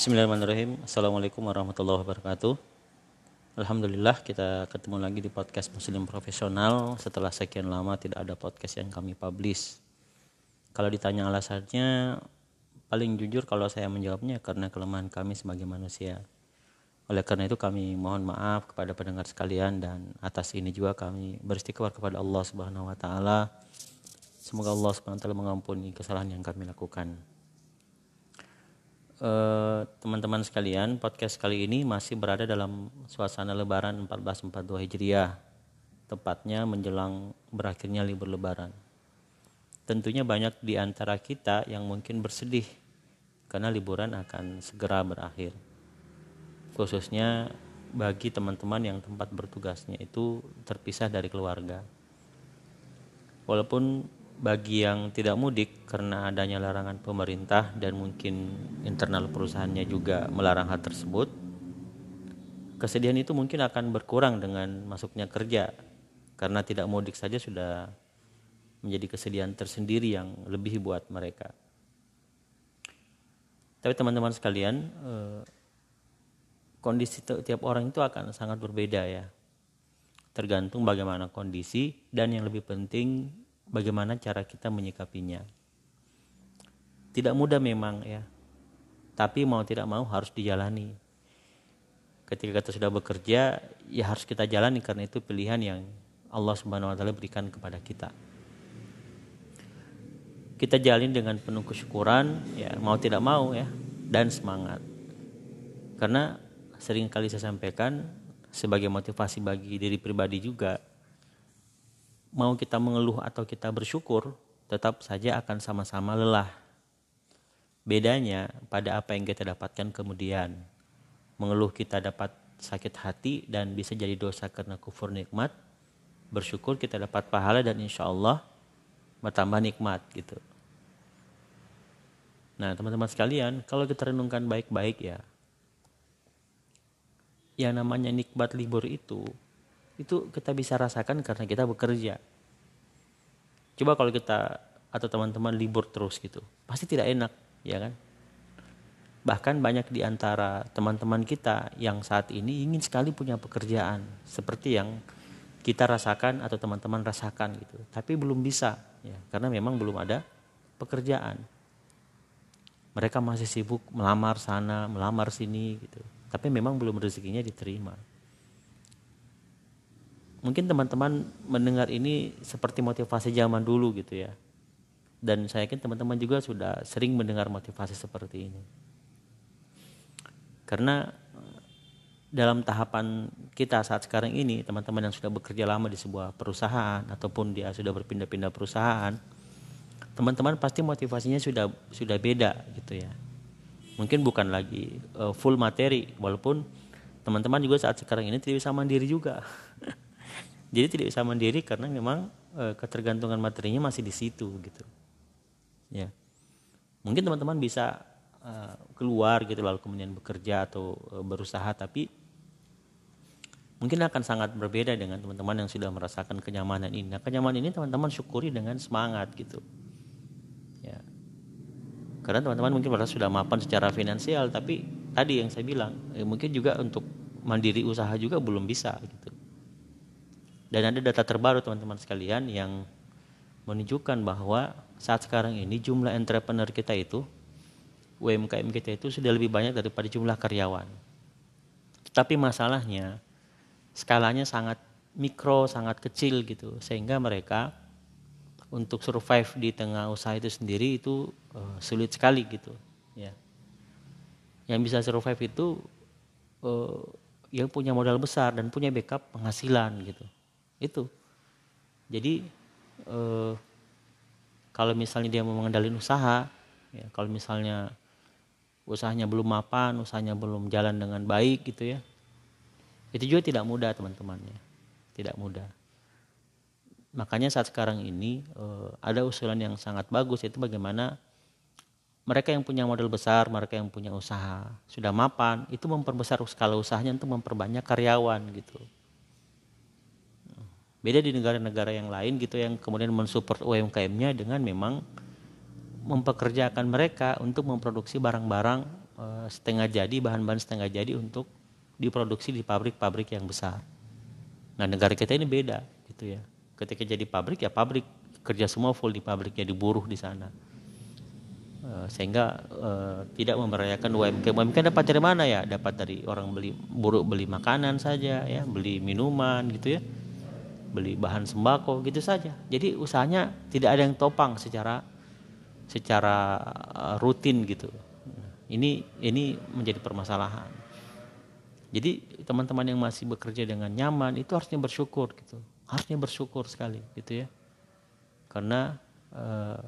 Bismillahirrahmanirrahim. Assalamualaikum warahmatullahi wabarakatuh. Alhamdulillah kita ketemu lagi di podcast Muslim Profesional setelah sekian lama tidak ada podcast yang kami publish. Kalau ditanya alasannya, paling jujur kalau saya menjawabnya karena kelemahan kami sebagai manusia. Oleh karena itu kami mohon maaf kepada pendengar sekalian dan atas ini juga kami beristighfar kepada Allah Subhanahu wa taala. Semoga Allah Subhanahu mengampuni kesalahan yang kami lakukan. Eh, teman-teman sekalian, podcast kali ini masih berada dalam suasana Lebaran 1442 Hijriah, tepatnya menjelang berakhirnya libur Lebaran. Tentunya banyak di antara kita yang mungkin bersedih karena liburan akan segera berakhir. Khususnya bagi teman-teman yang tempat bertugasnya itu terpisah dari keluarga. Walaupun bagi yang tidak mudik karena adanya larangan pemerintah dan mungkin internal perusahaannya juga melarang hal tersebut, kesedihan itu mungkin akan berkurang dengan masuknya kerja karena tidak mudik saja sudah menjadi kesedihan tersendiri yang lebih buat mereka. Tapi teman-teman sekalian, eh, kondisi tiap orang itu akan sangat berbeda ya. Tergantung bagaimana kondisi dan yang lebih penting bagaimana cara kita menyikapinya. Tidak mudah memang ya, tapi mau tidak mau harus dijalani. Ketika kita sudah bekerja, ya harus kita jalani karena itu pilihan yang Allah Subhanahu wa taala berikan kepada kita. Kita jalin dengan penuh kesyukuran, ya mau tidak mau ya, dan semangat. Karena sering kali saya sampaikan sebagai motivasi bagi diri pribadi juga mau kita mengeluh atau kita bersyukur, tetap saja akan sama-sama lelah. Bedanya pada apa yang kita dapatkan kemudian. Mengeluh kita dapat sakit hati dan bisa jadi dosa karena kufur nikmat. Bersyukur kita dapat pahala dan insya Allah bertambah nikmat gitu. Nah teman-teman sekalian, kalau kita renungkan baik-baik ya, yang namanya nikmat libur itu itu kita bisa rasakan karena kita bekerja. Coba kalau kita atau teman-teman libur terus gitu, pasti tidak enak, ya kan? Bahkan banyak di antara teman-teman kita yang saat ini ingin sekali punya pekerjaan seperti yang kita rasakan atau teman-teman rasakan gitu, tapi belum bisa, ya, karena memang belum ada pekerjaan. Mereka masih sibuk melamar sana, melamar sini gitu, tapi memang belum rezekinya diterima mungkin teman-teman mendengar ini seperti motivasi zaman dulu gitu ya. Dan saya yakin teman-teman juga sudah sering mendengar motivasi seperti ini. Karena dalam tahapan kita saat sekarang ini teman-teman yang sudah bekerja lama di sebuah perusahaan ataupun dia sudah berpindah-pindah perusahaan teman-teman pasti motivasinya sudah sudah beda gitu ya. Mungkin bukan lagi uh, full materi walaupun teman-teman juga saat sekarang ini tidak bisa mandiri juga jadi tidak bisa mandiri karena memang e, ketergantungan materinya masih di situ gitu. Ya. Mungkin teman-teman bisa e, keluar gitu lalu kemudian bekerja atau e, berusaha tapi mungkin akan sangat berbeda dengan teman-teman yang sudah merasakan kenyamanan ini. Nah kenyamanan ini teman-teman syukuri dengan semangat gitu. Ya. Karena teman-teman mungkin merasa sudah mapan secara finansial tapi tadi yang saya bilang eh, mungkin juga untuk mandiri usaha juga belum bisa gitu dan ada data terbaru teman-teman sekalian yang menunjukkan bahwa saat sekarang ini jumlah entrepreneur kita itu UMKM kita itu sudah lebih banyak daripada jumlah karyawan. Tapi masalahnya skalanya sangat mikro, sangat kecil gitu sehingga mereka untuk survive di tengah usaha itu sendiri itu uh, sulit sekali gitu ya. Yang bisa survive itu uh, yang punya modal besar dan punya backup penghasilan gitu itu. Jadi eh, kalau misalnya dia mau mengendalikan usaha ya kalau misalnya usahanya belum mapan usahanya belum jalan dengan baik gitu ya itu juga tidak mudah teman-teman ya. Tidak mudah. Makanya saat sekarang ini eh, ada usulan yang sangat bagus yaitu bagaimana mereka yang punya modal besar, mereka yang punya usaha sudah mapan, itu memperbesar skala usahanya untuk memperbanyak karyawan gitu. Beda di negara-negara yang lain gitu yang kemudian mensupport UMKM-nya dengan memang mempekerjakan mereka untuk memproduksi barang-barang uh, setengah jadi bahan-bahan setengah jadi untuk diproduksi di pabrik-pabrik yang besar. Nah negara kita ini beda gitu ya. Ketika jadi pabrik ya pabrik kerja semua full di pabriknya diburuh di sana. Uh, sehingga uh, tidak memerayakan UMKM. UMKM dapat dari mana ya? Dapat dari orang beli buruh beli makanan saja ya, beli minuman gitu ya. Beli bahan sembako gitu saja. Jadi usahanya tidak ada yang topang secara secara uh, rutin gitu. Ini ini menjadi permasalahan. Jadi teman-teman yang masih bekerja dengan nyaman itu harusnya bersyukur gitu. Harusnya bersyukur sekali gitu ya. Karena uh,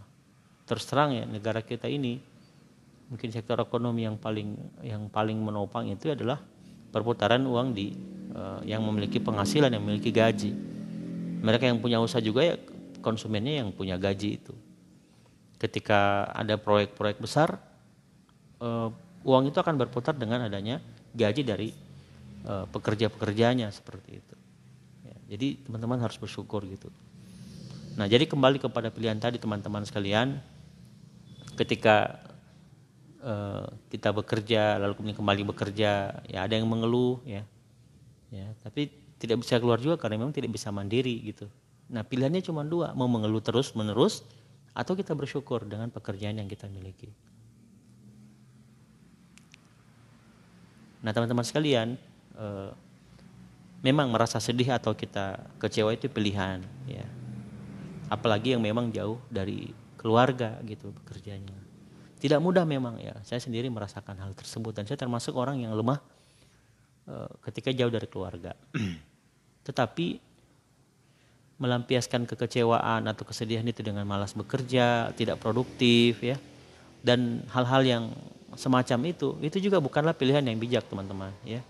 terus ya negara kita ini mungkin sektor ekonomi yang paling yang paling menopang itu adalah perputaran uang di uh, yang memiliki penghasilan yang memiliki gaji. Mereka yang punya usaha juga ya konsumennya yang punya gaji itu. Ketika ada proyek-proyek besar uh, uang itu akan berputar dengan adanya gaji dari uh, pekerja-pekerjanya seperti itu. Ya, jadi teman-teman harus bersyukur gitu. Nah jadi kembali kepada pilihan tadi teman-teman sekalian, ketika uh, kita bekerja lalu kemudian kembali bekerja, ya ada yang mengeluh ya, ya tapi tidak bisa keluar juga karena memang tidak bisa mandiri gitu. Nah pilihannya cuma dua, mau mengeluh terus menerus atau kita bersyukur dengan pekerjaan yang kita miliki. Nah teman-teman sekalian, eh, memang merasa sedih atau kita kecewa itu pilihan, ya. Apalagi yang memang jauh dari keluarga gitu bekerjanya. Tidak mudah memang ya. Saya sendiri merasakan hal tersebut dan saya termasuk orang yang lemah eh, ketika jauh dari keluarga. Tetapi melampiaskan kekecewaan atau kesedihan itu dengan malas bekerja, tidak produktif ya. Dan hal-hal yang semacam itu itu juga bukanlah pilihan yang bijak teman-teman ya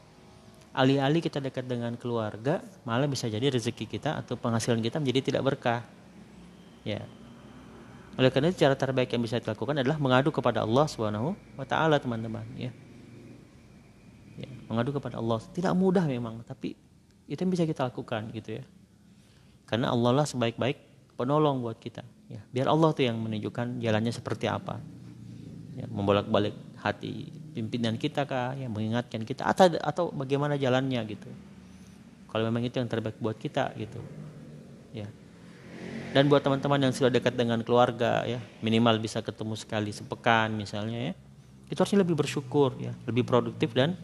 alih-alih kita dekat dengan keluarga malah bisa jadi rezeki kita atau penghasilan kita menjadi tidak berkah ya oleh karena itu cara terbaik yang bisa dilakukan adalah mengadu kepada Allah Subhanahu wa taala teman-teman ya. ya mengadu kepada Allah tidak mudah memang tapi itu yang bisa kita lakukan gitu ya. Karena Allah lah sebaik-baik penolong buat kita. Ya biar Allah tuh yang menunjukkan jalannya seperti apa. Ya, membolak-balik hati pimpinan kita kah yang mengingatkan kita atau atau bagaimana jalannya gitu. Kalau memang itu yang terbaik buat kita gitu. Ya. Dan buat teman-teman yang sudah dekat dengan keluarga ya minimal bisa ketemu sekali sepekan misalnya ya. Itu harusnya lebih bersyukur ya lebih produktif dan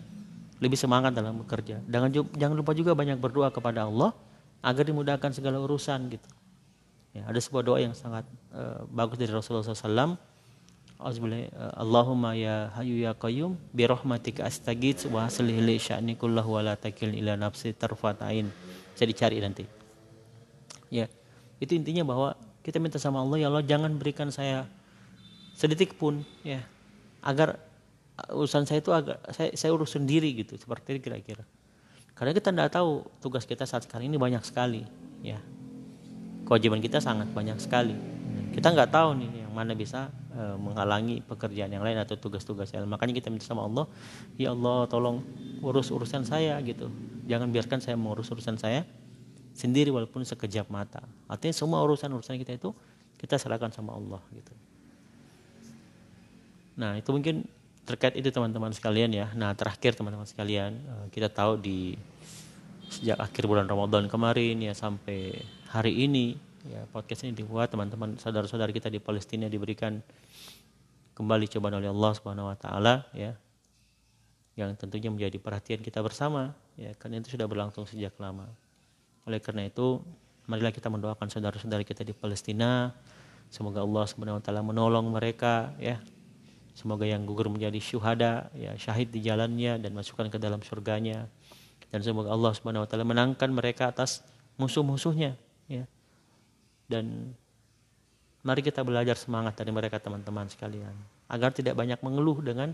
lebih semangat dalam bekerja jangan jangan lupa juga banyak berdoa kepada Allah agar dimudahkan segala urusan gitu ya ada sebuah doa yang sangat uh, bagus dari Rasulullah SAW Eh, Allahumma ya hayu ya qayyum bi rahmatika astaghits wa aslih li sya'ni kullahu wa la takil ila nafsi tarfatain. Saya dicari nanti. Ya. Itu intinya bahwa kita minta sama Allah ya Allah jangan berikan saya sedetik pun ya agar urusan saya itu agak saya, saya urus sendiri gitu seperti itu kira-kira. Karena kita tidak tahu tugas kita saat sekarang ini banyak sekali ya. Kewajiban kita sangat banyak sekali. Kita nggak tahu nih yang mana bisa e, menghalangi pekerjaan yang lain atau tugas-tugas yang lain. Makanya kita minta sama Allah, ya Allah tolong urus urusan saya gitu. Jangan biarkan saya mengurus urusan saya sendiri walaupun sekejap mata. Artinya semua urusan-urusan kita itu kita serahkan sama Allah gitu. Nah itu mungkin terkait itu teman-teman sekalian ya. Nah terakhir teman-teman sekalian eh, kita tahu di sejak akhir bulan Ramadan kemarin ya sampai hari ini ya podcast ini dibuat teman-teman saudara-saudara kita di Palestina diberikan kembali cobaan oleh Allah Subhanahu wa taala ya yang tentunya menjadi perhatian kita bersama ya karena itu sudah berlangsung sejak lama. Oleh karena itu marilah kita mendoakan saudara-saudara kita di Palestina semoga Allah Subhanahu wa taala menolong mereka ya. Semoga yang gugur menjadi syuhada ya syahid di jalannya dan masukkan ke dalam surganya dan semoga Allah Subhanahu wa taala menangkan mereka atas musuh-musuhnya ya. Dan Mari kita belajar semangat dari mereka teman-teman sekalian agar tidak banyak mengeluh dengan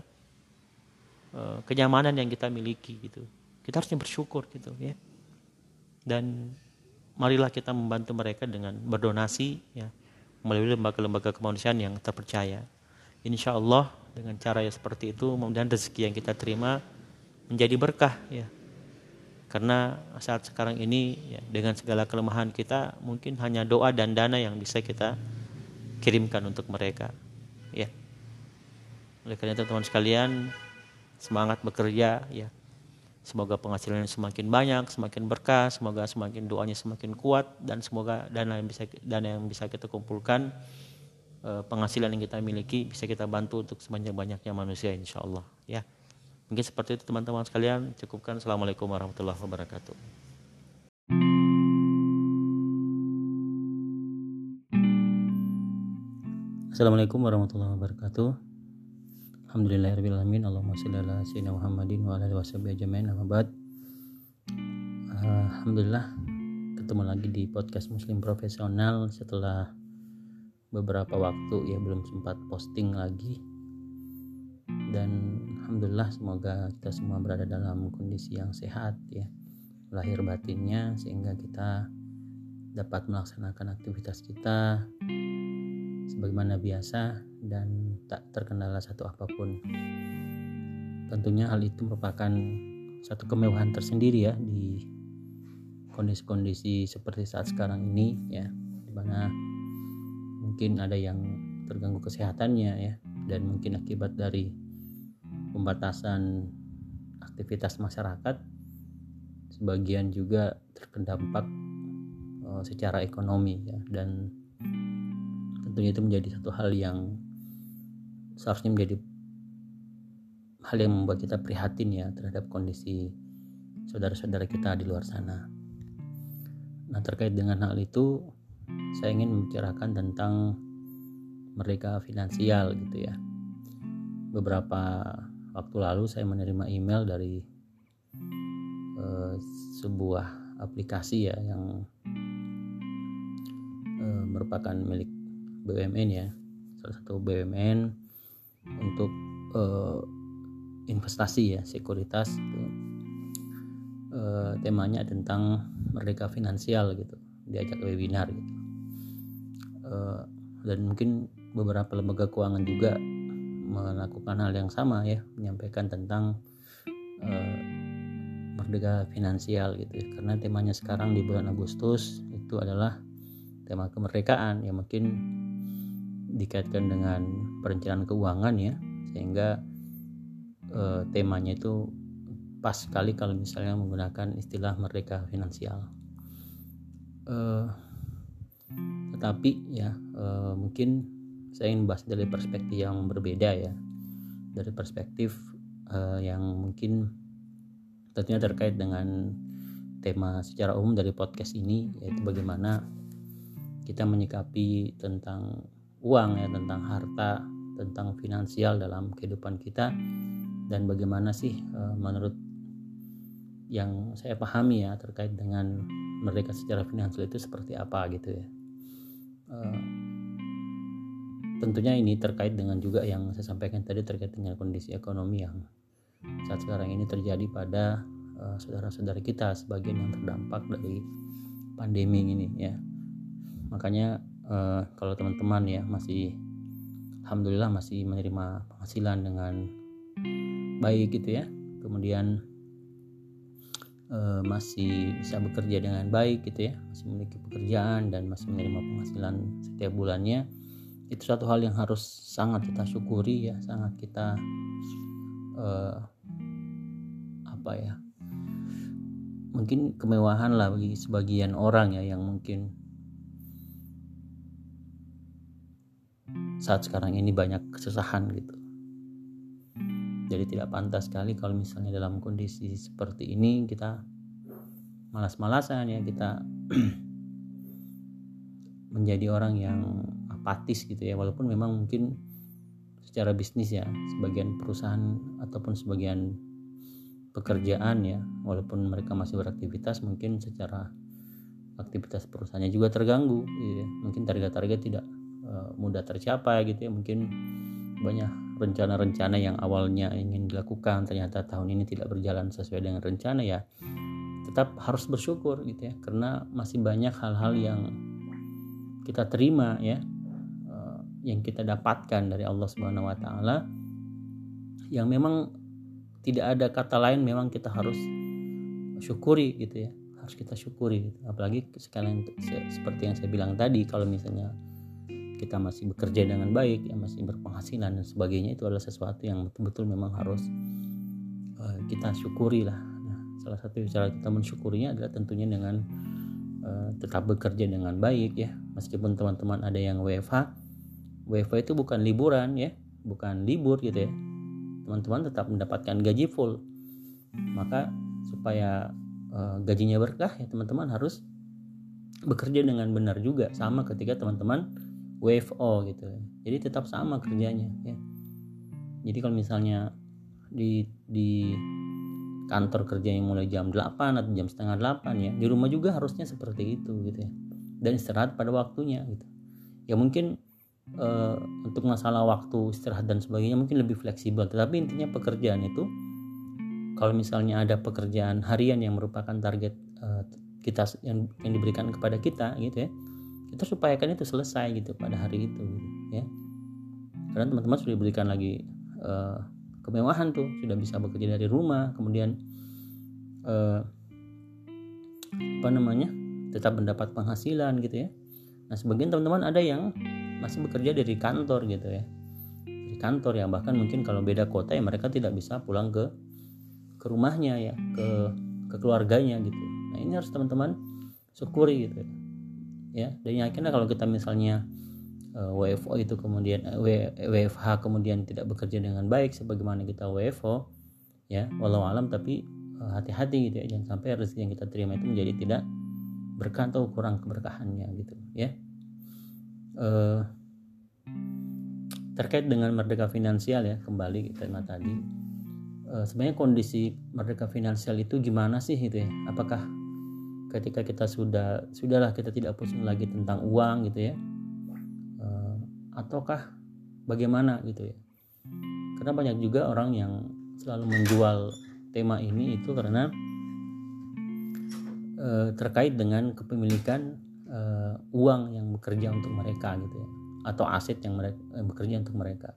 uh, kenyamanan yang kita miliki gitu. Kita harusnya bersyukur gitu ya. Dan marilah kita membantu mereka dengan berdonasi ya melalui lembaga-lembaga kemanusiaan yang terpercaya. Insya Allah dengan cara yang seperti itu kemudian rezeki yang kita terima menjadi berkah ya. Karena saat sekarang ini ya, dengan segala kelemahan kita mungkin hanya doa dan dana yang bisa kita kirimkan untuk mereka ya oleh karena itu teman sekalian semangat bekerja ya semoga penghasilannya semakin banyak semakin berkah semoga semakin doanya semakin kuat dan semoga dana yang bisa dana yang bisa kita kumpulkan penghasilan yang kita miliki bisa kita bantu untuk sebanyak-banyaknya manusia insya Allah ya. Mungkin seperti itu teman-teman sekalian. Cukupkan. Assalamualaikum warahmatullahi wabarakatuh. Assalamualaikum warahmatullahi wabarakatuh. Alhamdulillahirrahmanirrahim Allahumma salli ala sayyidina Muhammadin wa ala amma ba'd. Alhamdulillah ketemu lagi di podcast muslim profesional setelah beberapa waktu ya belum sempat posting lagi dan Alhamdulillah semoga kita semua berada dalam kondisi yang sehat ya lahir batinnya sehingga kita dapat melaksanakan aktivitas kita sebagaimana biasa dan tak terkendala satu apa pun. Tentunya hal itu merupakan satu kemewahan tersendiri ya di kondisi-kondisi seperti saat sekarang ini ya di mana mungkin ada yang terganggu kesehatannya ya dan mungkin akibat dari pembatasan aktivitas masyarakat sebagian juga terkena dampak uh, secara ekonomi ya dan tentunya itu menjadi satu hal yang seharusnya menjadi hal yang membuat kita prihatin ya terhadap kondisi saudara-saudara kita di luar sana. Nah terkait dengan hal itu saya ingin membicarakan tentang mereka finansial gitu ya. Beberapa waktu lalu saya menerima email dari uh, sebuah aplikasi ya yang uh, merupakan milik BUMN ya. Salah satu BUMN untuk uh, investasi ya sekuritas itu temanya tentang merdeka finansial gitu. Diajak webinar gitu uh, dan mungkin beberapa lembaga keuangan juga melakukan hal yang sama ya menyampaikan tentang uh, merdeka finansial gitu ya. Karena temanya sekarang di bulan Agustus itu adalah tema kemerdekaan ya mungkin dikaitkan dengan perencanaan keuangan ya. Sehingga uh, temanya itu pas sekali kalau misalnya menggunakan istilah mereka finansial. Uh, tetapi ya uh, mungkin saya ingin bahas dari perspektif yang berbeda ya. Dari perspektif uh, yang mungkin tentunya terkait dengan tema secara umum dari podcast ini yaitu bagaimana kita menyikapi tentang uang ya tentang harta tentang finansial dalam kehidupan kita dan bagaimana sih uh, menurut yang saya pahami ya terkait dengan mereka secara finansial itu seperti apa gitu ya uh, tentunya ini terkait dengan juga yang saya sampaikan tadi terkait dengan kondisi ekonomi yang saat sekarang ini terjadi pada uh, saudara-saudara kita sebagian yang terdampak dari pandemi ini ya. Makanya uh, kalau teman-teman ya masih alhamdulillah masih menerima penghasilan dengan baik gitu ya. Kemudian uh, masih bisa bekerja dengan baik gitu ya. Masih memiliki pekerjaan dan masih menerima penghasilan setiap bulannya. Itu satu hal yang harus sangat kita syukuri ya sangat kita uh, apa ya mungkin kemewahan lah bagi sebagian orang ya yang mungkin saat sekarang ini banyak kesusahan gitu jadi tidak pantas sekali kalau misalnya dalam kondisi seperti ini kita malas-malasan ya kita menjadi orang yang apatis gitu ya walaupun memang mungkin secara bisnis ya sebagian perusahaan ataupun sebagian pekerjaan ya walaupun mereka masih beraktivitas mungkin secara aktivitas perusahaannya juga terganggu gitu ya. mungkin target-target tidak Eh, mudah tercapai gitu ya mungkin banyak rencana-rencana yang awalnya ingin dilakukan ternyata tahun ini tidak berjalan sesuai dengan rencana ya tetap harus bersyukur gitu ya karena masih banyak hal-hal yang kita terima ya eh, yang kita dapatkan dari Allah Subhanahu wa taala yang memang tidak ada kata lain memang kita harus syukuri gitu ya harus kita syukuri gitu. apalagi sekalian seperti yang saya bilang tadi kalau misalnya kita masih bekerja dengan baik ya masih berpenghasilan dan sebagainya itu adalah sesuatu yang betul-betul memang harus uh, kita syukuri lah. Nah, salah satu cara kita mensyukurinya adalah tentunya dengan uh, tetap bekerja dengan baik ya. Meskipun teman-teman ada yang WFH WFH itu bukan liburan ya bukan libur gitu ya. Teman-teman tetap mendapatkan gaji full. Maka supaya uh, gajinya berkah ya teman-teman harus bekerja dengan benar juga. Sama ketika teman-teman WFO gitu. Jadi tetap sama kerjanya ya. Jadi kalau misalnya di di kantor kerja yang mulai jam 8 atau jam setengah 8 ya di rumah juga harusnya seperti itu gitu ya. Dan istirahat pada waktunya gitu. Ya mungkin uh, untuk masalah waktu istirahat dan sebagainya mungkin lebih fleksibel. Tetapi intinya pekerjaan itu kalau misalnya ada pekerjaan harian yang merupakan target uh, kita yang yang diberikan kepada kita gitu ya kita upayakan itu selesai gitu pada hari itu ya. Karena teman-teman sudah diberikan lagi uh, kemewahan tuh sudah bisa bekerja dari rumah kemudian uh, apa namanya tetap mendapat penghasilan gitu ya. Nah sebagian teman-teman ada yang masih bekerja dari kantor gitu ya. Dari kantor ya bahkan mungkin kalau beda kota ya mereka tidak bisa pulang ke ke rumahnya ya ke ke keluarganya gitu. Nah ini harus teman-teman syukuri gitu ya dan yakinlah kalau kita misalnya eh, WFO itu kemudian WFH kemudian tidak bekerja dengan baik sebagaimana kita WFO ya walau alam tapi eh, hati-hati gitu ya. Jangan sampai rezeki yang kita terima itu menjadi tidak berkah atau kurang keberkahannya gitu ya. Uh, terkait dengan merdeka finansial ya kembali tema tadi. Eh, sebenarnya kondisi merdeka finansial itu gimana sih gitu ya? Apakah ketika kita sudah sudahlah kita tidak pusing lagi tentang uang gitu ya. Uh, ataukah bagaimana gitu ya. Karena banyak juga orang yang selalu menjual tema ini itu karena uh, terkait dengan kepemilikan uh, uang yang bekerja untuk mereka gitu ya. Atau aset yang mereka bekerja untuk mereka.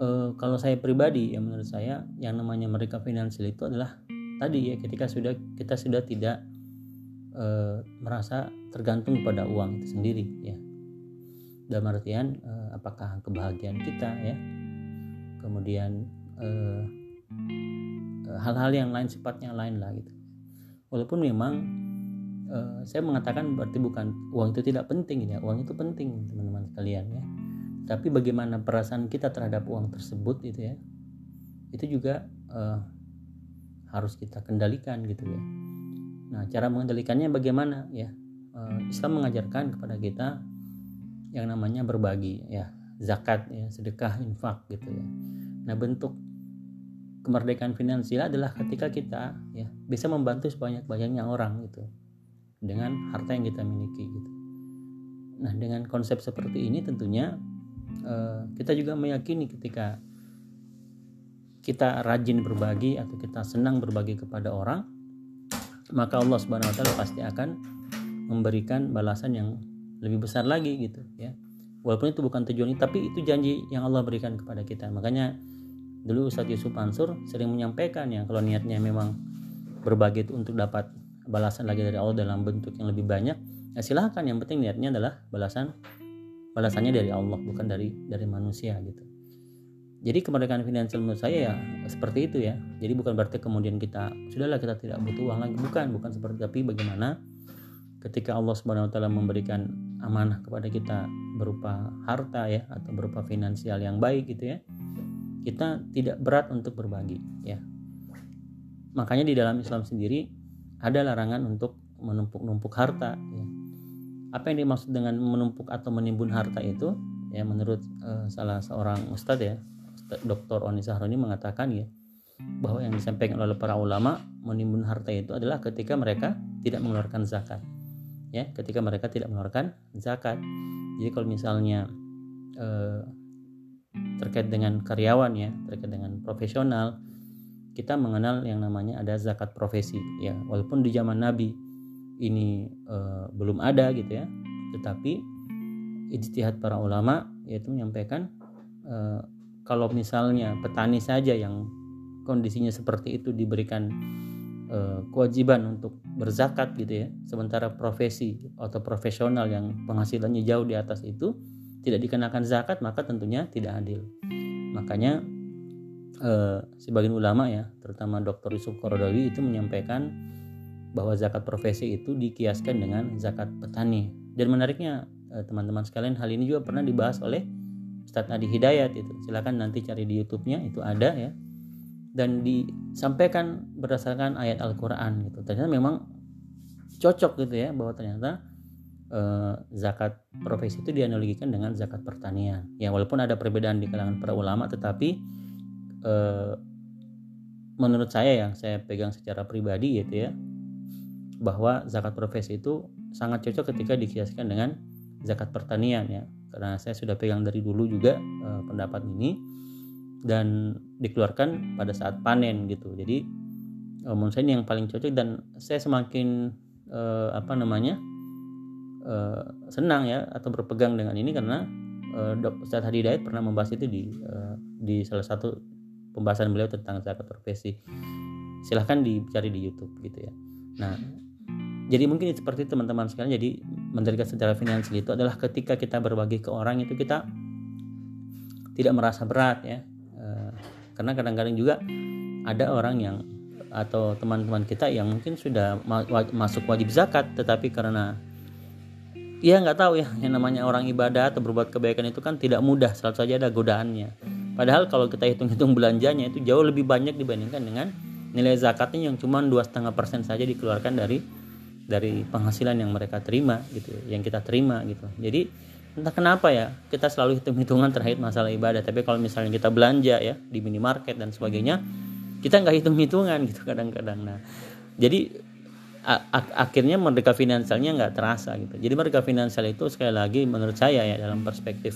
Uh, kalau saya pribadi ya menurut saya yang namanya mereka finansial itu adalah tadi ya ketika sudah kita sudah tidak uh, merasa tergantung pada uang itu sendiri ya. Dalam artian uh, apakah kebahagiaan kita ya. Kemudian hal-hal uh, yang lain sifatnya lain lah gitu. Walaupun memang uh, saya mengatakan berarti bukan uang itu tidak penting ya. Uang itu penting teman-teman sekalian ya. Tapi bagaimana perasaan kita terhadap uang tersebut itu ya. Itu juga uh, harus kita kendalikan gitu ya nah cara mengendalikannya bagaimana? Ya uh, Islam mengajarkan kepada kita yang namanya berbagi ya zakat ya sedekah infak gitu ya. Nah bentuk kemerdekaan finansial adalah ketika kita ya bisa membantu sebanyak banyaknya orang gitu dengan harta yang kita miliki gitu. Nah dengan konsep seperti ini tentunya Eh, kita juga meyakini ketika kita rajin berbagi atau kita senang berbagi kepada orang maka Allah Subhanahu wa taala pasti akan memberikan balasan yang lebih besar lagi gitu ya. Walaupun itu bukan tujuan tapi itu janji yang Allah berikan kepada kita. Makanya dulu Ustadz Yusuf Ansur sering menyampaikan ya kalau niatnya memang berbagi itu untuk dapat balasan lagi dari Allah dalam bentuk yang lebih banyak ya silahkan yang penting niatnya adalah balasan balasannya dari Allah bukan dari dari manusia gitu jadi kemerdekaan finansial menurut saya ya seperti itu ya. Jadi bukan berarti kemudian kita sudahlah kita tidak butuh uang lagi. Bukan bukan seperti tapi bagaimana ketika Allah Subhanahu wa taala memberikan amanah kepada kita berupa harta ya atau berupa finansial yang baik gitu ya kita tidak berat untuk berbagi ya. Makanya di dalam Islam sendiri ada larangan untuk menumpuk-numpuk harta ya. Apa yang dimaksud dengan menumpuk atau menimbun harta itu? Ya menurut uh, salah seorang ustadz ya Dr. Oni Sahroni mengatakan ya bahwa yang disampaikan oleh para ulama menimbun harta itu adalah ketika mereka tidak mengeluarkan zakat ya ketika mereka tidak mengeluarkan zakat jadi kalau misalnya uh, terkait dengan karyawan ya terkait dengan profesional kita mengenal yang namanya ada zakat profesi ya walaupun di zaman Nabi ini uh, belum ada gitu ya tetapi ijtihad para ulama yaitu menyampaikan uh, kalau misalnya petani saja yang kondisinya seperti itu diberikan uh, kewajiban untuk berzakat gitu ya sementara profesi atau profesional yang penghasilannya jauh di atas itu tidak dikenakan zakat maka tentunya tidak adil makanya eh, sebagian ulama ya terutama Dr. Yusuf Korodawi itu menyampaikan bahwa zakat profesi itu dikiaskan dengan zakat petani dan menariknya eh, teman-teman sekalian hal ini juga pernah dibahas oleh Ustadz Adi Hidayat itu. Silakan nanti cari di YouTube-nya itu ada ya. Dan disampaikan berdasarkan ayat Al-Quran gitu. Ternyata memang cocok gitu ya bahwa ternyata eh, zakat profesi itu dianalogikan dengan zakat pertanian. Ya walaupun ada perbedaan di kalangan para ulama tetapi eh, menurut saya yang saya pegang secara pribadi gitu ya bahwa zakat profesi itu sangat cocok ketika dikiaskan dengan zakat pertanian ya karena saya sudah pegang dari dulu juga eh, pendapat ini. Dan dikeluarkan pada saat panen gitu. Jadi uh, menurut saya ini yang paling cocok dan saya semakin uh, apa namanya uh, senang ya atau berpegang dengan ini karena uh, Dr. Ustadz Hadi pernah membahas itu di uh, di salah satu pembahasan beliau tentang zakat profesi. Silahkan dicari di YouTube gitu ya. Nah jadi mungkin seperti teman-teman sekalian jadi menderita secara finansial itu adalah ketika kita berbagi ke orang itu kita tidak merasa berat ya. Karena kadang-kadang juga ada orang yang atau teman-teman kita yang mungkin sudah masuk wajib zakat tetapi karena ya nggak tahu ya yang namanya orang ibadah atau berbuat kebaikan itu kan tidak mudah selalu saja ada godaannya. Padahal kalau kita hitung-hitung belanjanya itu jauh lebih banyak dibandingkan dengan nilai zakatnya yang cuma dua setengah persen saja dikeluarkan dari dari penghasilan yang mereka terima gitu yang kita terima gitu. Jadi entah kenapa ya kita selalu hitung-hitungan terkait masalah ibadah. Tapi kalau misalnya kita belanja ya di minimarket dan sebagainya kita nggak hitung-hitungan gitu kadang-kadang. Nah jadi akhirnya merdeka finansialnya nggak terasa gitu. Jadi merdeka finansial itu sekali lagi menurut saya ya dalam perspektif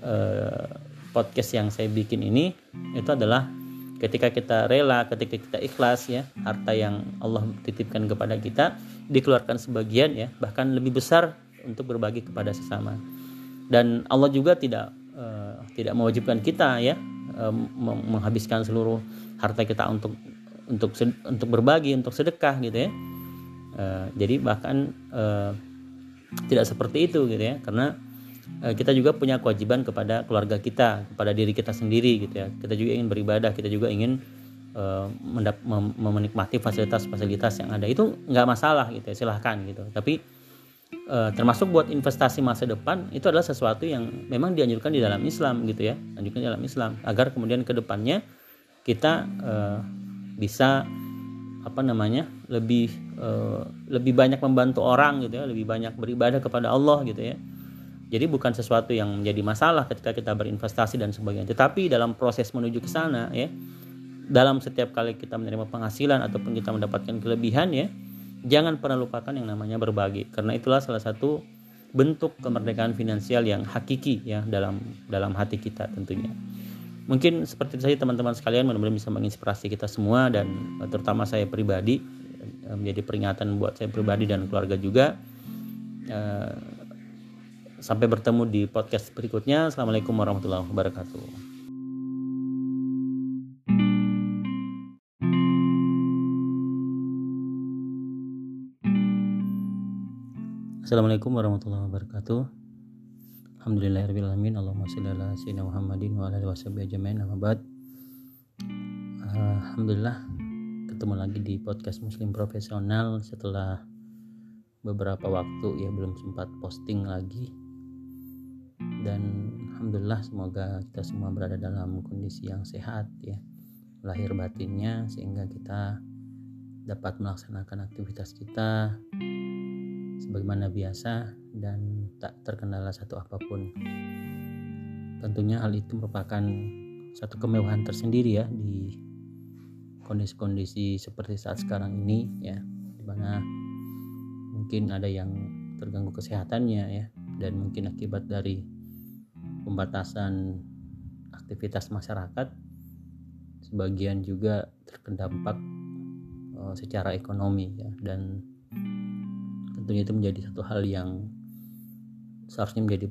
eh, podcast yang saya bikin ini itu adalah ketika kita rela ketika kita ikhlas ya harta yang Allah titipkan kepada kita dikeluarkan sebagian ya bahkan lebih besar untuk berbagi kepada sesama. Dan Allah juga tidak uh, tidak mewajibkan kita ya uh, menghabiskan seluruh harta kita untuk untuk untuk berbagi untuk sedekah gitu ya. Uh, jadi bahkan uh, tidak seperti itu gitu ya karena kita juga punya kewajiban kepada keluarga kita kepada diri kita sendiri gitu ya. Kita juga ingin beribadah kita juga ingin uh, menikmati fasilitas-fasilitas yang ada. Itu nggak masalah gitu ya silahkan gitu. Tapi uh, termasuk buat investasi masa depan itu adalah sesuatu yang memang dianjurkan di dalam Islam gitu ya. Anjurkan di dalam Islam agar kemudian ke depannya kita uh, bisa apa namanya lebih lebih banyak membantu orang gitu ya lebih banyak beribadah kepada Allah gitu ya. Jadi bukan sesuatu yang menjadi masalah ketika kita berinvestasi dan sebagainya. Tetapi dalam proses menuju ke sana ya dalam setiap kali kita menerima penghasilan ataupun kita mendapatkan kelebihan ya jangan pernah lupakan yang namanya berbagi. Karena itulah salah satu bentuk kemerdekaan finansial yang hakiki ya dalam dalam hati kita tentunya. Mungkin seperti itu saja teman-teman sekalian mudah-mudahan bisa menginspirasi kita semua dan terutama saya pribadi eh, menjadi peringatan buat saya pribadi dan keluarga juga. Eh, sampai bertemu di podcast berikutnya. Assalamualaikum warahmatullahi wabarakatuh Assalamualaikum warahmatullahi wabarakatuh. Alhamdulillahirrahmanirrahim. Allahumma salli ala sayyidina Muhammadin wa ala washabihi ajmain. Amma Alhamdulillah ketemu lagi di podcast Muslim Profesional setelah beberapa waktu ya belum sempat posting lagi. Dan alhamdulillah semoga kita semua berada dalam kondisi yang sehat ya. Lahir batinnya sehingga kita dapat melaksanakan aktivitas kita sebagaimana biasa dan tak terkendala satu apa pun. Tentunya hal itu merupakan satu kemewahan tersendiri ya di kondisi-kondisi seperti saat sekarang ini ya di mana mungkin ada yang terganggu kesehatannya ya dan mungkin akibat dari pembatasan aktivitas masyarakat sebagian juga terkena dampak uh, secara ekonomi ya dan tentunya itu menjadi satu hal yang seharusnya menjadi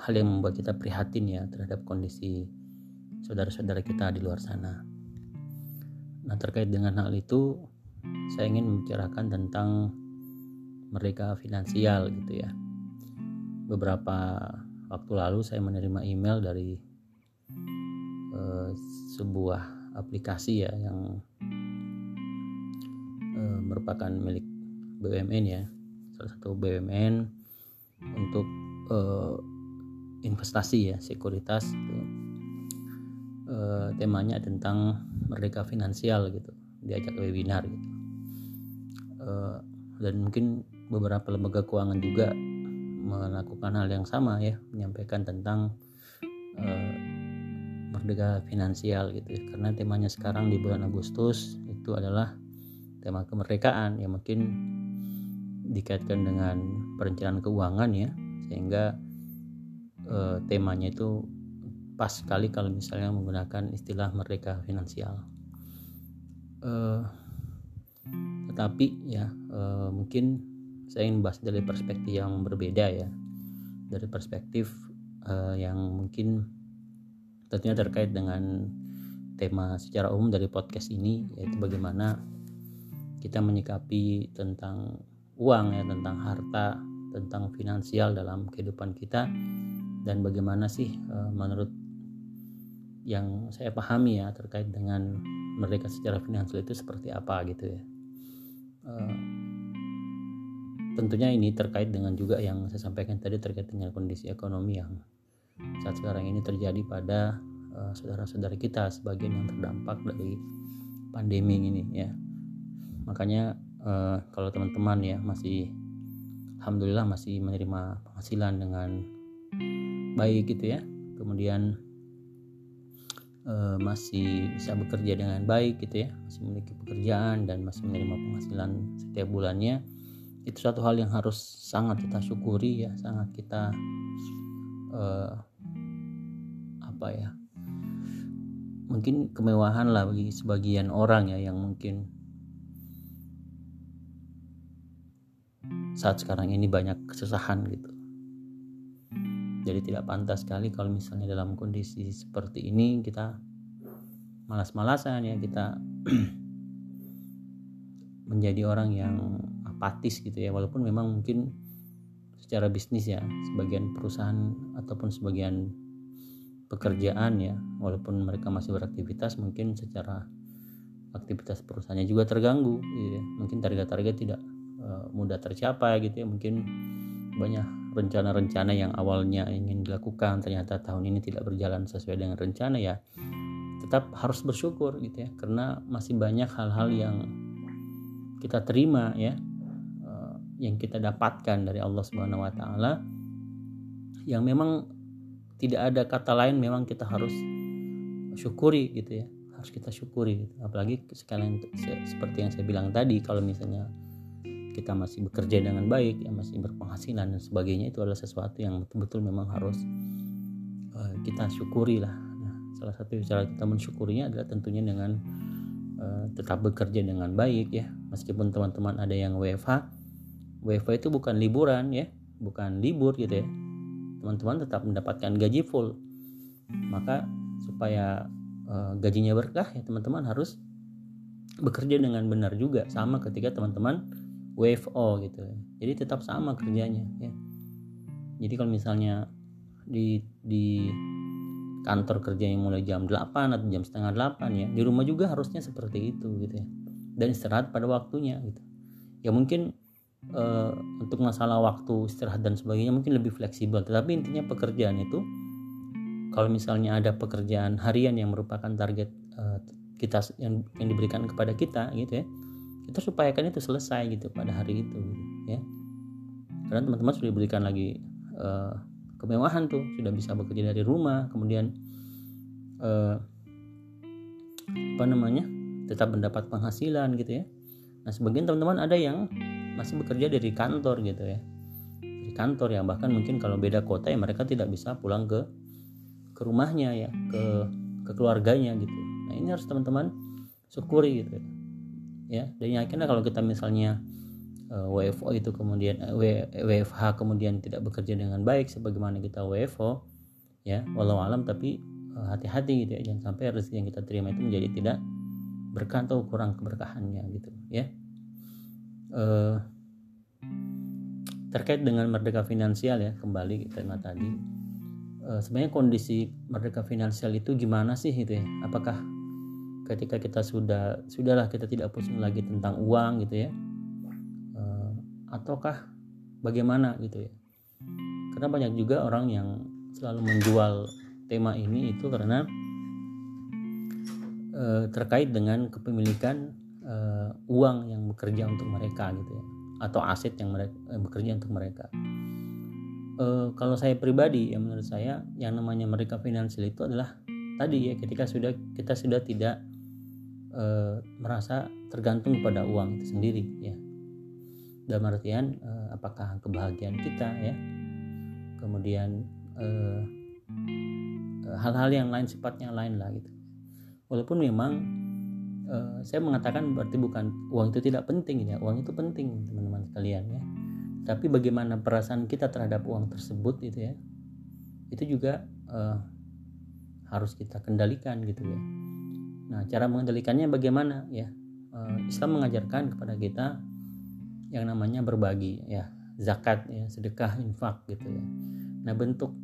hal yang membuat kita prihatin ya terhadap kondisi saudara-saudara kita di luar sana. Nah terkait dengan hal itu saya ingin membicarakan tentang mereka finansial gitu ya. Beberapa waktu lalu saya menerima email dari uh, sebuah aplikasi ya yang uh, merupakan milik BUMN ya. Salah satu BUMN untuk uh, investasi ya sekuritas gitu. uh, temanya tentang merdeka finansial gitu diajak webinar gitu. Uh, dan mungkin beberapa lembaga keuangan juga melakukan hal yang sama ya menyampaikan tentang uh, merdeka finansial gitu ya. Karena temanya sekarang di bulan Agustus itu adalah tema kemerdekaan yang mungkin dikaitkan dengan perencanaan keuangan ya. Sehingga uh, temanya itu pas sekali kalau misalnya menggunakan istilah merdeka finansial. Uh, tetapi ya uh, mungkin saya ingin bahas dari perspektif yang berbeda ya. Dari perspektif uh, yang mungkin tentunya terkait dengan tema secara umum dari podcast ini yaitu bagaimana kita menyikapi tentang uang ya tentang harta tentang finansial dalam kehidupan kita. Dan bagaimana sih uh, menurut yang saya pahami ya terkait dengan mereka secara finansial itu seperti apa gitu ya. Uh, tentunya ini terkait dengan juga yang saya sampaikan tadi terkait dengan kondisi ekonomi yang saat sekarang ini terjadi pada uh, saudara-saudara kita sebagian yang terdampak dari pandemi ini ya. Makanya uh, kalau teman-teman ya masih alhamdulillah masih menerima penghasilan dengan baik gitu ya. Kemudian uh, masih bisa bekerja dengan baik gitu ya. Masih memiliki pekerjaan dan masih menerima penghasilan setiap bulannya. Itu satu hal yang harus sangat kita syukuri ya sangat kita uh, apa ya mungkin kemewahan lah bagi sebagian orang ya yang mungkin saat sekarang ini banyak kesusahan gitu jadi tidak pantas sekali kalau misalnya dalam kondisi seperti ini kita malas-malasan ya kita menjadi orang yang apatis gitu ya walaupun memang mungkin secara bisnis ya sebagian perusahaan ataupun sebagian pekerjaan ya walaupun mereka masih beraktivitas mungkin secara aktivitas perusahaannya juga terganggu gitu ya. mungkin target-target tidak mudah tercapai gitu ya mungkin banyak rencana-rencana yang awalnya ingin dilakukan ternyata tahun ini tidak berjalan sesuai dengan rencana ya tetap harus bersyukur gitu ya karena masih banyak hal-hal yang kita terima ya yang kita dapatkan dari Allah Subhanahu wa taala yang memang tidak ada kata lain memang kita harus syukuri gitu ya harus kita syukuri gitu. apalagi sekalian seperti yang saya bilang tadi kalau misalnya kita masih bekerja dengan baik ya masih berpenghasilan dan sebagainya itu adalah sesuatu yang betul-betul memang harus uh, kita syukuri lah. Nah, salah satu cara kita mensyukurinya adalah tentunya dengan uh, tetap bekerja dengan baik ya. Meskipun teman-teman ada yang WFH WFH itu bukan liburan ya. Bukan libur gitu ya. Teman-teman tetap mendapatkan gaji full. Maka supaya uh, gajinya berkah ya teman-teman harus bekerja dengan benar juga. Sama ketika teman-teman WFO gitu. Ya. jadi tetap sama kerjanya ya. Jadi kalau misalnya di di kantor kerja yang mulai jam 8 atau jam setengah 8 ya di rumah juga harusnya seperti itu gitu ya. Dan istirahat pada waktunya gitu. Ya mungkin uh, untuk masalah waktu istirahat dan sebagainya mungkin lebih fleksibel. Tetapi intinya pekerjaan itu kalau misalnya ada pekerjaan harian yang merupakan target uh, kita yang yang diberikan kepada kita gitu ya kita upayakan itu selesai gitu pada hari itu ya. Karena teman-teman sudah diberikan lagi uh, kemewahan tuh sudah bisa bekerja dari rumah kemudian uh, apa namanya tetap mendapat penghasilan gitu ya. Nah sebagian teman-teman ada yang masih bekerja dari kantor gitu ya. Dari kantor ya bahkan mungkin kalau beda kota ya mereka tidak bisa pulang ke ke rumahnya ya ke ke keluarganya gitu. Nah ini harus teman-teman syukuri gitu ya dan yakinlah kalau kita misalnya uh, eh, WFO itu kemudian uh, WFH kemudian tidak bekerja dengan baik sebagaimana kita WFO ya walau alam tapi uh, hati-hati gitu ya. Jangan sampai rezeki yang kita terima itu menjadi tidak berkah atau kurang keberkahannya gitu ya. Uh, terkait dengan merdeka finansial ya kembali tema tadi. Sebenarnya kondisi merdeka finansial itu gimana sih gitu ya? Apakah ketika kita sudah sudahlah kita tidak pusing lagi tentang uang gitu ya. Uh, ataukah bagaimana gitu ya. Karena banyak juga orang yang selalu menjual tema ini itu karena uh, terkait dengan kepemilikan uh, uang yang bekerja untuk mereka gitu ya. Atau aset yang mereka yang bekerja untuk mereka. Uh, kalau saya pribadi ya menurut saya yang namanya mereka finansial itu adalah tadi ya ketika sudah kita sudah tidak uh, merasa tergantung pada uang itu sendiri ya. Dalam artian uh, apakah kebahagiaan kita ya. Kemudian hal-hal uh, yang lain sifatnya lain lah gitu. Walaupun memang uh, saya mengatakan berarti bukan uang itu tidak penting ya. Uang itu penting teman-teman sekalian ya. Tapi bagaimana perasaan kita terhadap uang tersebut itu ya. Itu juga uh, harus kita kendalikan gitu ya nah cara mengendalikannya bagaimana? Ya uh, Islam mengajarkan kepada kita yang namanya berbagi ya zakat ya sedekah infak gitu ya. Nah bentuk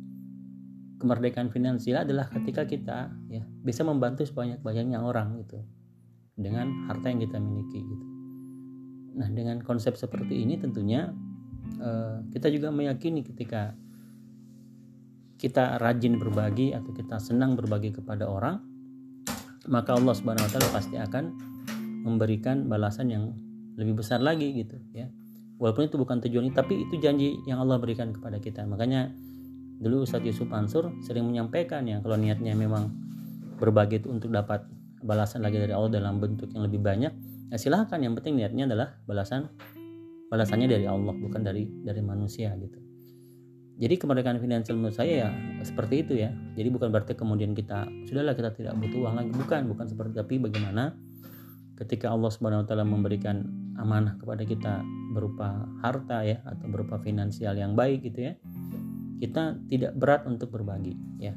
kemerdekaan finansial adalah ketika kita ya bisa membantu sebanyak-banyaknya orang gitu dengan harta yang kita miliki gitu. Nah dengan konsep seperti ini tentunya Eh, kita juga meyakini ketika kita rajin berbagi atau kita senang berbagi kepada orang maka Allah Subhanahu wa taala pasti akan memberikan balasan yang lebih besar lagi gitu ya. Walaupun itu bukan tujuan tapi itu janji yang Allah berikan kepada kita. Makanya dulu Ustadz Yusuf Ansur sering menyampaikan ya kalau niatnya memang berbagi itu untuk dapat balasan lagi dari Allah dalam bentuk yang lebih banyak ya silahkan. Yang penting niatnya adalah balasan balasannya dari Allah bukan dari dari manusia gitu jadi kemerdekaan finansial menurut saya ya seperti itu ya. Jadi bukan berarti kemudian kita sudahlah kita tidak butuh uang lagi. Bukan bukan seperti tapi bagaimana ketika Allah Subhanahu wa taala memberikan amanah kepada kita berupa harta ya atau berupa finansial yang baik gitu ya kita tidak berat untuk berbagi ya.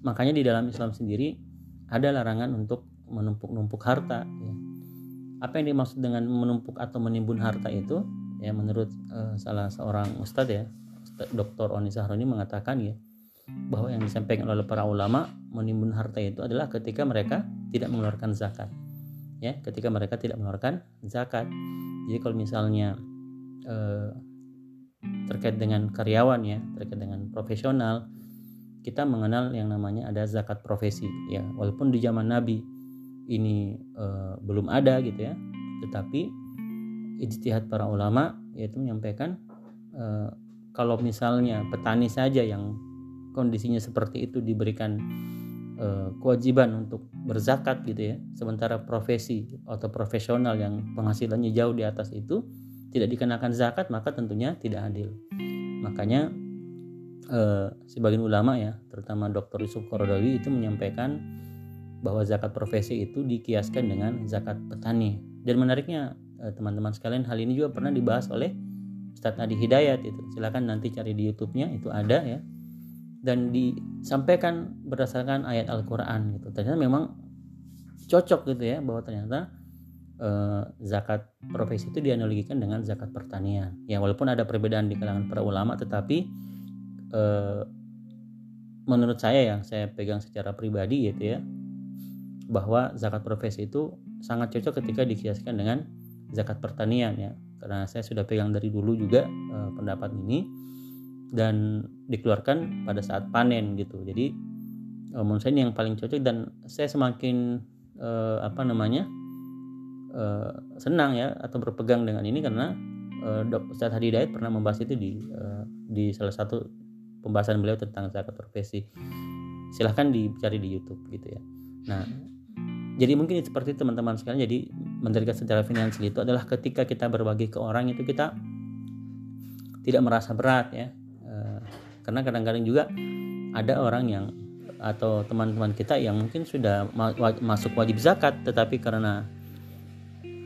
Makanya di dalam Islam sendiri ada larangan untuk menumpuk-numpuk harta ya. Apa yang dimaksud dengan menumpuk atau menimbun harta itu? Ya menurut uh, salah seorang ustadz ya Dr. Oni Sahroni mengatakan ya bahwa yang disampaikan oleh para ulama menimbun harta itu adalah ketika mereka tidak mengeluarkan zakat ya ketika mereka tidak mengeluarkan zakat jadi kalau misalnya uh, terkait dengan karyawan ya terkait dengan profesional kita mengenal yang namanya ada zakat profesi ya walaupun di zaman Nabi ini uh, belum ada gitu ya tetapi ijtihad para ulama yaitu menyampaikan uh, kalau misalnya petani saja yang kondisinya seperti itu diberikan uh, kewajiban untuk berzakat gitu ya sementara profesi atau profesional yang penghasilannya jauh di atas itu tidak dikenakan zakat maka tentunya tidak adil makanya uh, sebagian ulama ya terutama Dr. Yusuf Korodawi itu menyampaikan bahwa zakat profesi itu dikiaskan dengan zakat petani. Dan menariknya eh, teman-teman sekalian hal ini juga pernah dibahas oleh Ustadz Adi Hidayat itu. Silakan nanti cari di YouTube-nya itu ada ya. Dan disampaikan berdasarkan ayat Al-Qur'an gitu. Ternyata memang cocok gitu ya bahwa ternyata eh, zakat profesi itu dianalogikan dengan zakat pertanian. Ya walaupun ada perbedaan di kalangan para ulama tetapi eh, menurut saya yang saya pegang secara pribadi gitu ya bahwa zakat profesi itu sangat cocok ketika dikiaskan dengan zakat pertanian ya karena saya sudah pegang dari dulu juga eh, pendapat ini dan dikeluarkan pada saat panen gitu jadi eh, menurut saya ini yang paling cocok dan saya semakin eh, apa namanya eh, senang ya atau berpegang dengan ini karena eh, Dr. Ustadz Hadi Dayat pernah membahas itu di eh, di salah satu pembahasan beliau tentang zakat profesi silahkan dicari di YouTube gitu ya nah jadi mungkin seperti teman-teman sekalian jadi mendirikan secara finansial itu adalah ketika kita berbagi ke orang itu kita tidak merasa berat ya. E, karena kadang-kadang juga ada orang yang atau teman-teman kita yang mungkin sudah masuk wajib zakat tetapi karena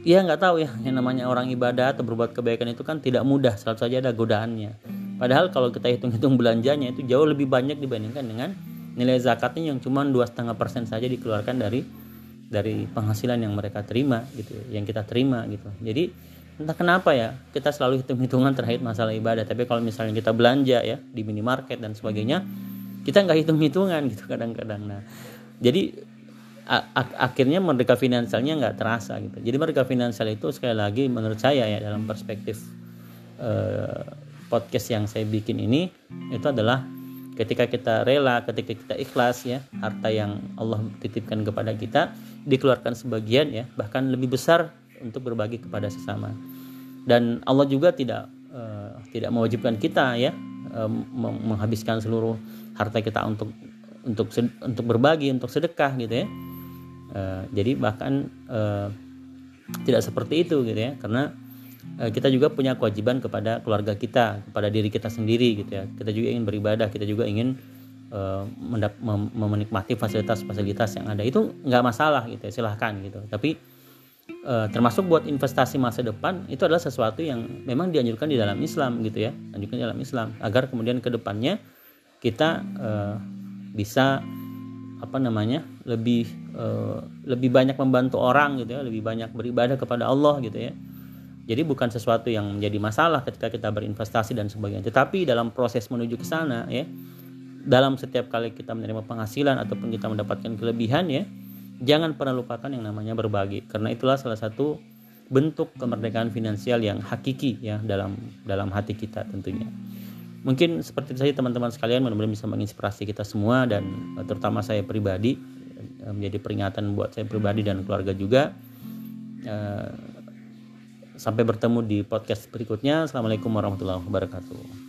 ya nggak tahu ya yang namanya orang ibadah atau berbuat kebaikan itu kan tidak mudah selalu saja ada godaannya. Padahal kalau kita hitung-hitung belanjanya itu jauh lebih banyak dibandingkan dengan nilai zakatnya yang cuma dua setengah persen saja dikeluarkan dari dari penghasilan yang mereka terima gitu yang kita terima gitu. Jadi entah kenapa ya kita selalu hitung-hitungan terkait masalah ibadah. Tapi kalau misalnya kita belanja ya di minimarket dan sebagainya kita nggak hitung-hitungan gitu kadang-kadang. Nah jadi akhirnya merdeka finansialnya nggak terasa gitu. Jadi merdeka finansial itu sekali lagi menurut saya ya dalam perspektif eh, podcast yang saya bikin ini itu adalah ketika kita rela ketika kita ikhlas ya harta yang Allah titipkan kepada kita dikeluarkan sebagian ya bahkan lebih besar untuk berbagi kepada sesama. Dan Allah juga tidak uh, tidak mewajibkan kita ya uh, menghabiskan seluruh harta kita untuk untuk untuk berbagi untuk sedekah gitu ya. Uh, jadi bahkan uh, tidak seperti itu gitu ya karena kita juga punya kewajiban kepada keluarga kita kepada diri kita sendiri gitu ya. Kita juga ingin beribadah kita juga ingin uh, menikmati fasilitas-fasilitas yang ada. Itu nggak masalah gitu ya silahkan gitu. Tapi uh, termasuk buat investasi masa depan itu adalah sesuatu yang memang dianjurkan di dalam Islam gitu ya. Dianjurkan di dalam Islam agar kemudian ke depannya kita uh, bisa apa namanya lebih lebih banyak membantu orang gitu ya. Lebih banyak beribadah kepada Allah gitu ya. Jadi bukan sesuatu yang menjadi masalah ketika kita berinvestasi dan sebagainya. Tetapi dalam proses menuju ke sana ya dalam setiap kali kita menerima penghasilan ataupun kita mendapatkan kelebihan ya jangan pernah lupakan yang namanya berbagi. Karena itulah salah satu bentuk kemerdekaan finansial yang hakiki ya dalam dalam hati kita tentunya. Mungkin seperti itu saja teman-teman sekalian mudah-mudahan bisa menginspirasi kita semua dan eh, terutama saya pribadi eh, menjadi peringatan buat saya pribadi dan keluarga juga. Eh, sampai bertemu di podcast berikutnya. Assalamualaikum warahmatullahi wabarakatuh